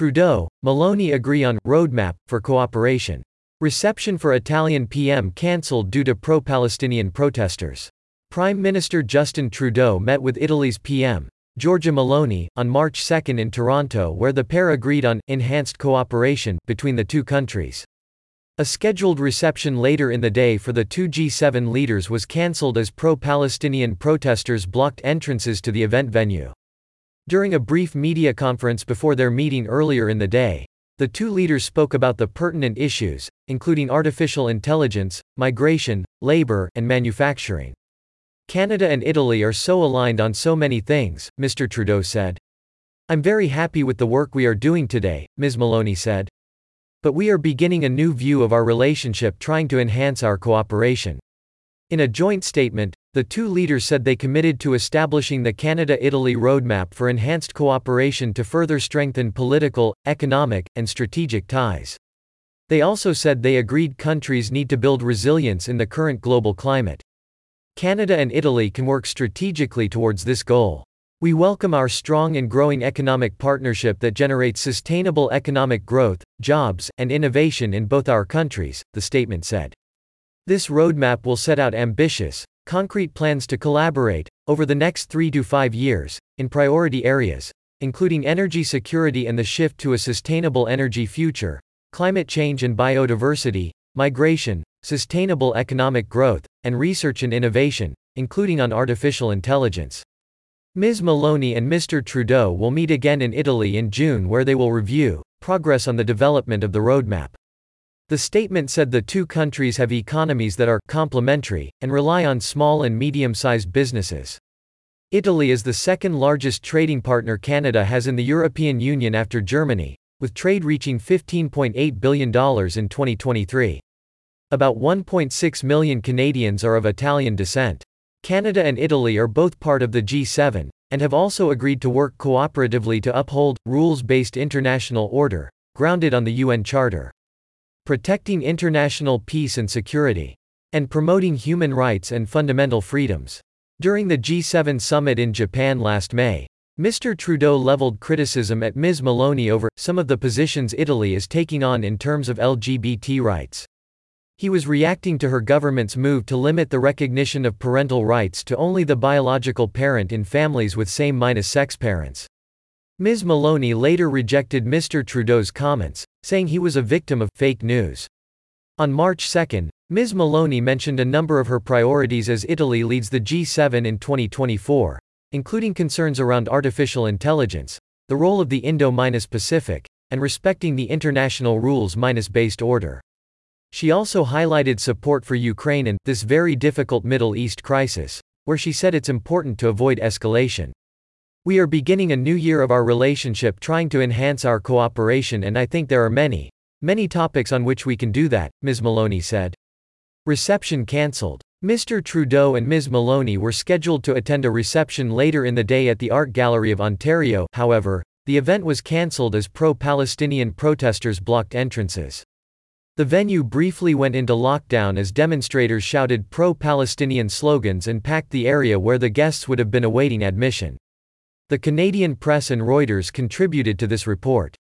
Trudeau, Meloni agree on roadmap for cooperation. Reception for Italian PM cancelled due to pro-Palestinian protesters. Prime Minister Justin Trudeau met with Italy's PM, Giorgia Meloni, on March 2 in Toronto where the pair agreed on enhanced cooperation between the two countries. A scheduled reception later in the day for the two G7 leaders was cancelled as pro-Palestinian protesters blocked entrances to the event venue. During a brief media conference before their meeting earlier in the day, the two leaders spoke about the pertinent issues, including artificial intelligence, migration, labor, and manufacturing. Canada and Italy are so aligned on so many things, Mr. Trudeau said. I'm very happy with the work we are doing today, Ms. Meloni said. But we are beginning a new view of our relationship trying to enhance our cooperation. In a joint statement, the two leaders said they committed to establishing the Canada Italy roadmap for enhanced cooperation to further strengthen political, economic, and strategic ties. They also said they agreed countries need to build resilience in the current global climate. Canada and Italy can work strategically towards this goal. We welcome our strong and growing economic partnership that generates sustainable economic growth, jobs, and innovation in both our countries, the statement said. This roadmap will set out ambitious, concrete plans to collaborate, over the next three to five years, in priority areas, including energy security and the shift to a sustainable energy future, climate change and biodiversity, migration, sustainable economic growth, and research and innovation, including on artificial intelligence. Ms. Meloni and Mr. Trudeau will meet again in Italy in June where they will review progress on the development of the roadmap. The statement said the two countries have economies that are complementary and rely on small and medium sized businesses. Italy is the second largest trading partner Canada has in the European Union after Germany, with trade reaching $15.8 billion in 2023. About 1.6 million Canadians are of Italian descent. Canada and Italy are both part of the G7, and have also agreed to work cooperatively to uphold rules based international order, grounded on the UN Charter. Protecting international peace and security. And promoting human rights and fundamental freedoms. During the G7 summit in Japan last May, Mr. Trudeau leveled criticism at Ms. Meloni over some of the positions Italy is taking on in terms of LGBT rights. He was reacting to her government's move to limit the recognition of parental rights to only the biological parent in families with same-sex parents. Ms. Meloni later rejected Mr. Trudeau's comments, saying he was a victim of fake news. On March 2, Ms. Meloni mentioned a number of her priorities as Italy leads the G7 in 2024, including concerns around artificial intelligence, the role of the Indo-Pacific, and respecting the international rules-based order. She also highlighted support for Ukraine in this very difficult Middle East crisis, where she said it's important to avoid escalation. We are beginning a new year of our relationship trying to enhance our cooperation and I think there are many, many topics on which we can do that, Ms. Meloni said. Reception cancelled. Mr. Trudeau and Ms. Meloni were scheduled to attend a reception later in the day at the Art Gallery of Ontario, however, the event was cancelled as pro-Palestinian protesters blocked entrances. The venue briefly went into lockdown as demonstrators shouted pro-Palestinian slogans and packed the area where the guests would have been awaiting admission. The Canadian press and Reuters contributed to this report.